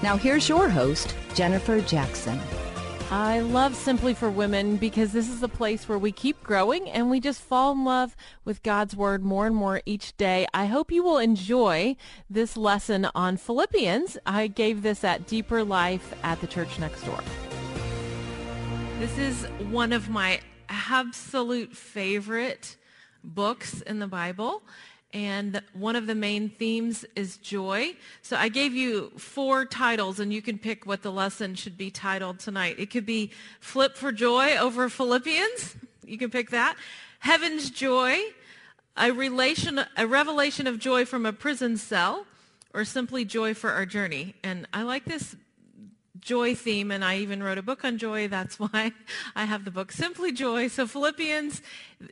Now here's your host, Jennifer Jackson. I love Simply for Women because this is a place where we keep growing and we just fall in love with God's Word more and more each day. I hope you will enjoy this lesson on Philippians. I gave this at Deeper Life at the church next door. This is one of my absolute favorite books in the Bible and one of the main themes is joy. So I gave you four titles, and you can pick what the lesson should be titled tonight. It could be Flip for Joy over Philippians. You can pick that. Heaven's Joy, a, relation, a revelation of joy from a prison cell, or simply joy for our journey. And I like this joy theme, and I even wrote a book on joy. That's why I have the book Simply Joy. So Philippians,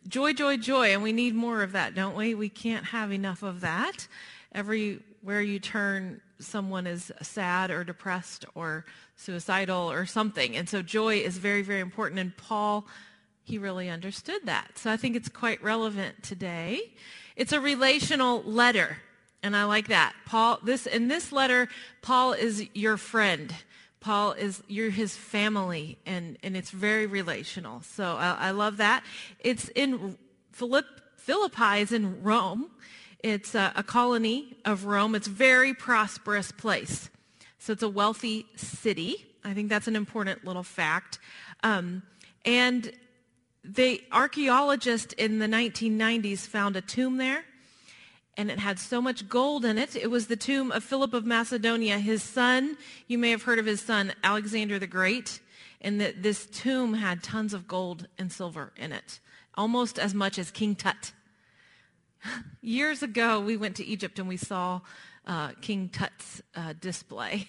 joy, joy, joy, and we need more of that, don't we? We can't have enough of that. Everywhere you turn, someone is sad or depressed or suicidal or something. And so joy is very, very important. And Paul, he really understood that. So I think it's quite relevant today. It's a relational letter. And I like that. Paul, this, in this letter, Paul is your friend. Paul is, you're his family, and, and it's very relational. So I, I love that. It's in Philipp, Philippi is in Rome. It's a, a colony of Rome. It's a very prosperous place. So it's a wealthy city. I think that's an important little fact. Um, and the archaeologist in the 1990s found a tomb there and it had so much gold in it. It was the tomb of Philip of Macedonia, his son. You may have heard of his son, Alexander the Great. And that this tomb had tons of gold and silver in it, almost as much as King Tut. Years ago, we went to Egypt and we saw uh, King Tut's uh, display.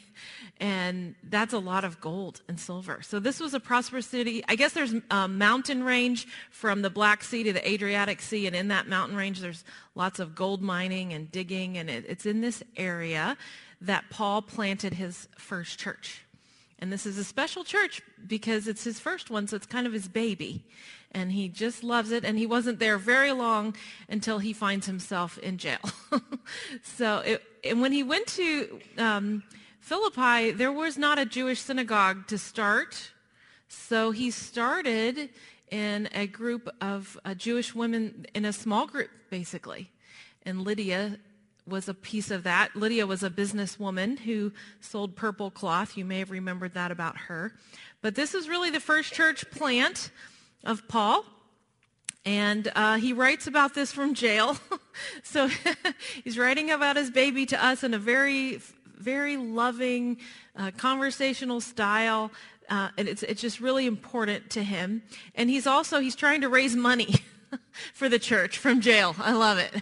And that's a lot of gold and silver. So this was a prosperous city. I guess there's a mountain range from the Black Sea to the Adriatic Sea. And in that mountain range, there's lots of gold mining and digging. And it, it's in this area that Paul planted his first church. And this is a special church because it's his first one, so it's kind of his baby. And he just loves it. And he wasn't there very long until he finds himself in jail. so, it, and when he went to um, Philippi, there was not a Jewish synagogue to start. So he started in a group of uh, Jewish women, in a small group, basically. And Lydia was a piece of that. Lydia was a businesswoman who sold purple cloth. You may have remembered that about her. But this is really the first church plant of Paul. And uh, he writes about this from jail. so he's writing about his baby to us in a very, very loving, uh, conversational style. Uh, and it's, it's just really important to him. And he's also, he's trying to raise money. for the church from jail. I love it.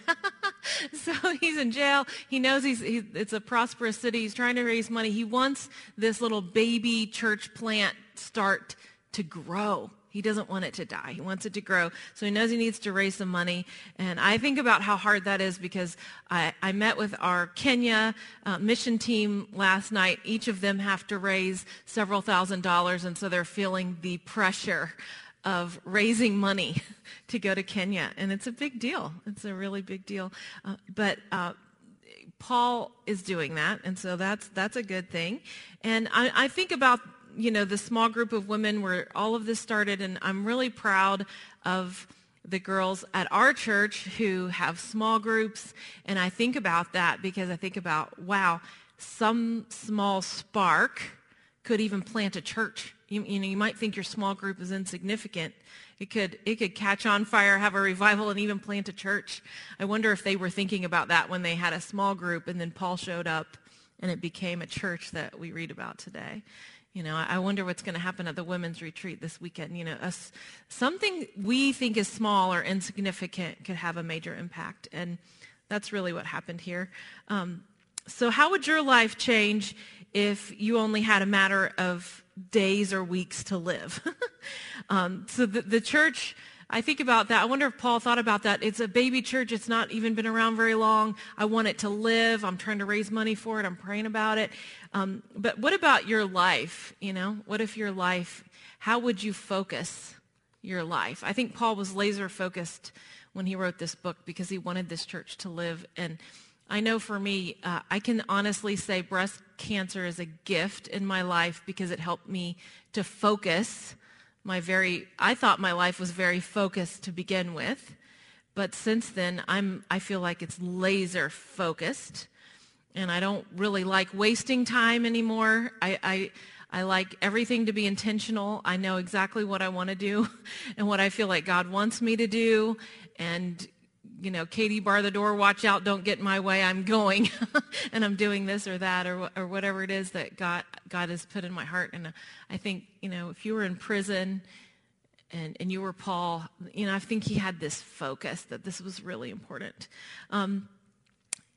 so he's in jail. He knows he's, he, it's a prosperous city. He's trying to raise money. He wants this little baby church plant start to grow. He doesn't want it to die. He wants it to grow. So he knows he needs to raise some money. And I think about how hard that is because I, I met with our Kenya uh, mission team last night. Each of them have to raise several thousand dollars. And so they're feeling the pressure of raising money to go to Kenya. And it's a big deal. It's a really big deal. Uh, but uh, Paul is doing that, and so that's that's a good thing. And I, I, think about you know the small group of women where all of this started, and I'm really proud of the girls at our church who have small groups. And I think about that because I think about wow, some small spark could even plant a church you, you, know, you might think your small group is insignificant. It could, it could catch on fire, have a revival, and even plant a church. I wonder if they were thinking about that when they had a small group and then Paul showed up and it became a church that we read about today. You know, I wonder what's going to happen at the women's retreat this weekend. You know, something we think is small or insignificant could have a major impact. And that's really what happened here. Um, so how would your life change if you only had a matter of days or weeks to live. um, so the, the church, I think about that. I wonder if Paul thought about that. It's a baby church. It's not even been around very long. I want it to live. I'm trying to raise money for it. I'm praying about it. Um, but what about your life? You know, what if your life, how would you focus your life? I think Paul was laser focused when he wrote this book because he wanted this church to live. And I know for me, uh, I can honestly say breast cancer is a gift in my life because it helped me to focus my very, I thought my life was very focused to begin with. But since then, I'm, I feel like it's laser focused. And I don't really like wasting time anymore. I, I, I like everything to be intentional. I know exactly what I want to do and what I feel like God wants me to do. And, you know, Katie, bar the door, watch out, don't get in my way. I'm going and I'm doing this or that or, or whatever it is that God, God has put in my heart. And I think, you know, if you were in prison and, and you were Paul, you know, I think he had this focus that this was really important. Um,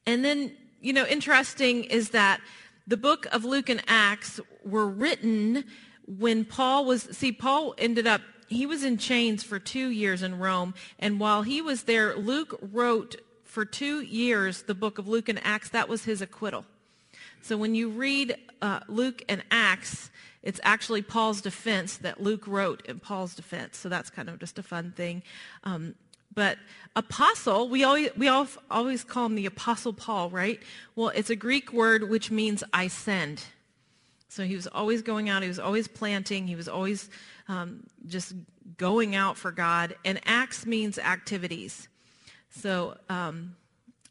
and then, you know, interesting is that the book of Luke and Acts were written when Paul was, see, Paul ended up he was in chains for two years in Rome. And while he was there, Luke wrote for two years the book of Luke and Acts. That was his acquittal. So when you read uh, Luke and Acts, it's actually Paul's defense that Luke wrote in Paul's defense. So that's kind of just a fun thing. Um, but apostle, we always, we all, always call him the apostle Paul, right? Well, it's a Greek word which means I send. So he was always going out. He was always planting. He was always um, just going out for God. And acts means activities. So um,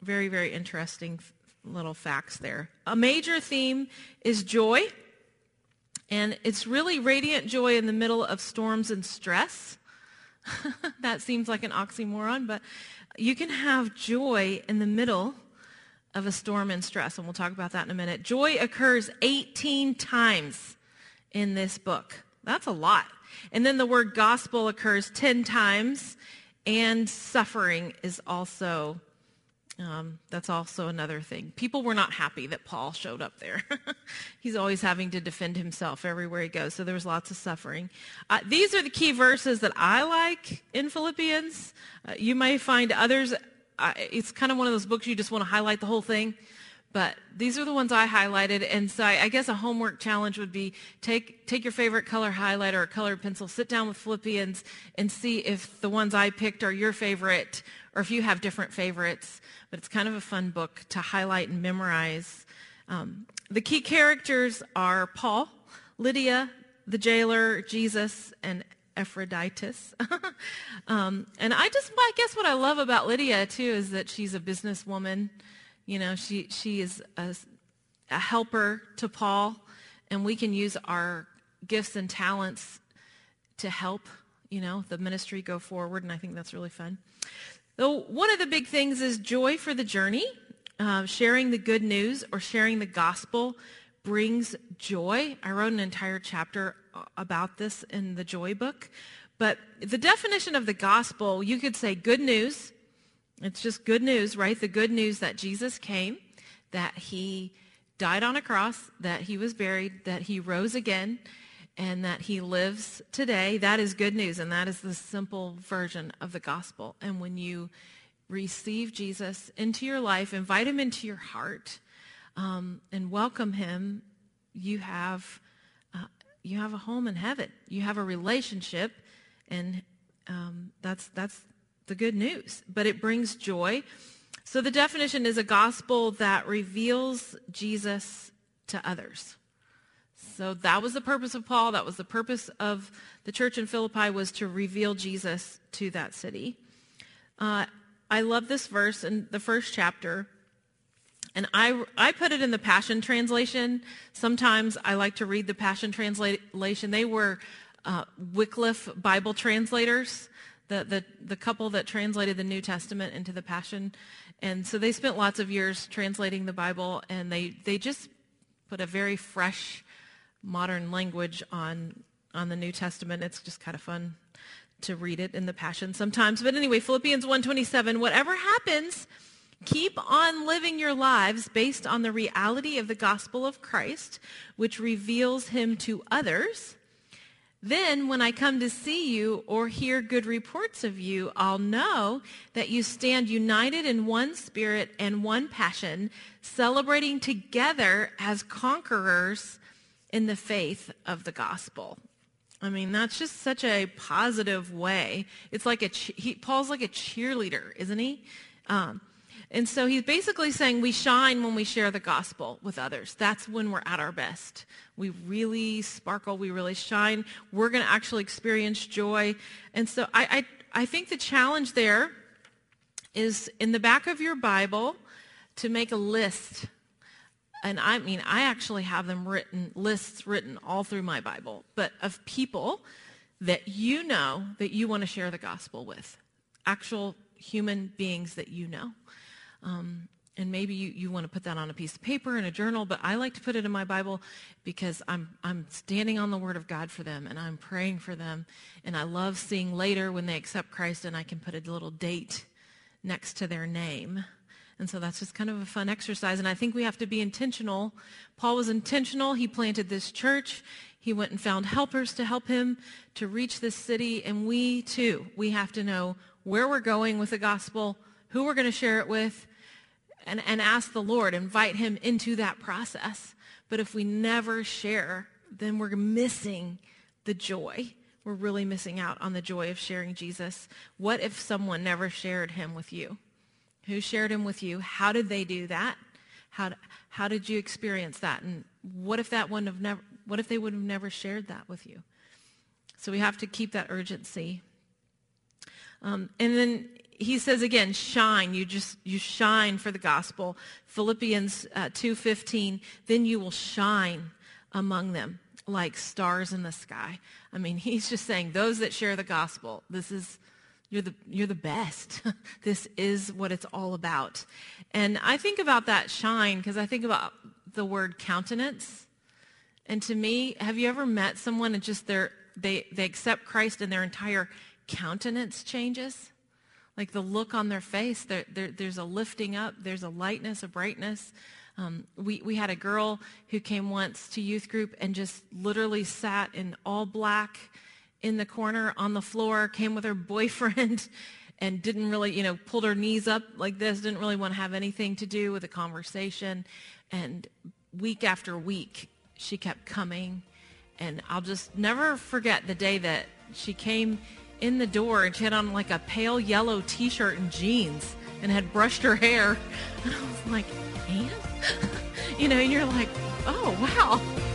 very, very interesting little facts there. A major theme is joy. And it's really radiant joy in the middle of storms and stress. that seems like an oxymoron, but you can have joy in the middle of a storm and stress, and we'll talk about that in a minute. Joy occurs 18 times in this book. That's a lot. And then the word gospel occurs 10 times, and suffering is also, um, that's also another thing. People were not happy that Paul showed up there. He's always having to defend himself everywhere he goes, so there was lots of suffering. Uh, these are the key verses that I like in Philippians. Uh, you may find others, uh, it's kind of one of those books you just want to highlight the whole thing. But these are the ones I highlighted. And so I, I, guess a homework challenge would be take, take your favorite color highlighter or colored pencil, sit down with Philippians and see if the ones I picked are your favorite or if you have different favorites. But it's kind of a fun book to highlight and memorize. Um, the key characters are Paul, Lydia, the jailer, Jesus, and Epaphroditus. um, and I just, I guess what I love about Lydia too is that she's a businesswoman. You know, she, she is a, a helper to Paul, and we can use our gifts and talents to help, you know, the ministry go forward, and I think that's really fun. So one of the big things is joy for the journey. Uh, sharing the good news or sharing the gospel brings joy. I wrote an entire chapter uh, about this in the joy book. But the definition of the gospel, you could say good news it's just good news, right? The good news that Jesus came, that he died on a cross, that he was buried, that he rose again, and that he lives today. That is good news, and that is the simple version of the gospel. And when you receive Jesus into your life, invite him into your heart, um, and welcome him, you have uh, you have a home in heaven. You have a relationship, and um, that's that's the good news, but it brings joy. So the definition is a gospel that reveals Jesus to others. So that was the purpose of Paul. That was the purpose of the church in Philippi was to reveal Jesus to that city. Uh, I love this verse in the first chapter. And I, I put it in the Passion Translation. Sometimes I like to read the Passion Translation. They were uh, Wycliffe Bible translators the, the, the couple that translated the New Testament into the Passion. And so they spent lots of years translating the Bible, and they, they just put a very fresh, modern language on, on the New Testament. It's just kind of fun to read it in the Passion sometimes. But anyway, Philippians 1.27, whatever happens, Keep on living your lives based on the reality of the gospel of Christ, which reveals him to others. Then when I come to see you or hear good reports of you, I'll know that you stand united in one spirit and one passion, celebrating together as conquerors in the faith of the gospel. I mean, that's just such a positive way. It's like a, he, Paul's like a cheerleader, isn't he? Um, and so he's basically saying we shine when we share the gospel with others. That's when we're at our best. We really sparkle. We really shine. We're going to actually experience joy. And so I, I, I think the challenge there is in the back of your Bible to make a list. And I mean, I actually have them written, lists written all through my Bible, but of people that you know that you want to share the gospel with. Actual human beings that you know. Um, and maybe you, you want to put that on a piece of paper in a journal, but I like to put it in my Bible because I'm, I'm standing on the Word of God for them and I'm praying for them. And I love seeing later when they accept Christ and I can put a little date next to their name. And so that's just kind of a fun exercise. And I think we have to be intentional. Paul was intentional. He planted this church. He went and found helpers to help him to reach this city. And we too, we have to know where we're going with the gospel, who we're going to share it with, and, and ask the Lord, invite him into that process. But if we never share, then we're missing the joy. We're really missing out on the joy of sharing Jesus. What if someone never shared him with you? Who shared him with you? How did they do that? How, how did you experience that? And what if that wouldn't have never, what if they would have never shared that with you? So we have to keep that urgency. Um, and then he says again, shine. You just, you shine for the gospel. Philippians uh, 2.15, then you will shine among them like stars in the sky. I mean, he's just saying those that share the gospel, this is, you're the, you're the best. this is what it's all about. And I think about that shine because I think about the word countenance. And to me, have you ever met someone and just their, they, they accept Christ and their entire countenance changes? Like the look on their face, there, there, there's a lifting up, there's a lightness, a brightness. Um, we, we had a girl who came once to youth group and just literally sat in all black in the corner on the floor, came with her boyfriend and didn't really, you know, pulled her knees up like this, didn't really want to have anything to do with the conversation. And week after week, she kept coming. And I'll just never forget the day that she came in the door and she had on like a pale yellow t-shirt and jeans and had brushed her hair. And I was like, Anne? you know, and you're like, oh, wow.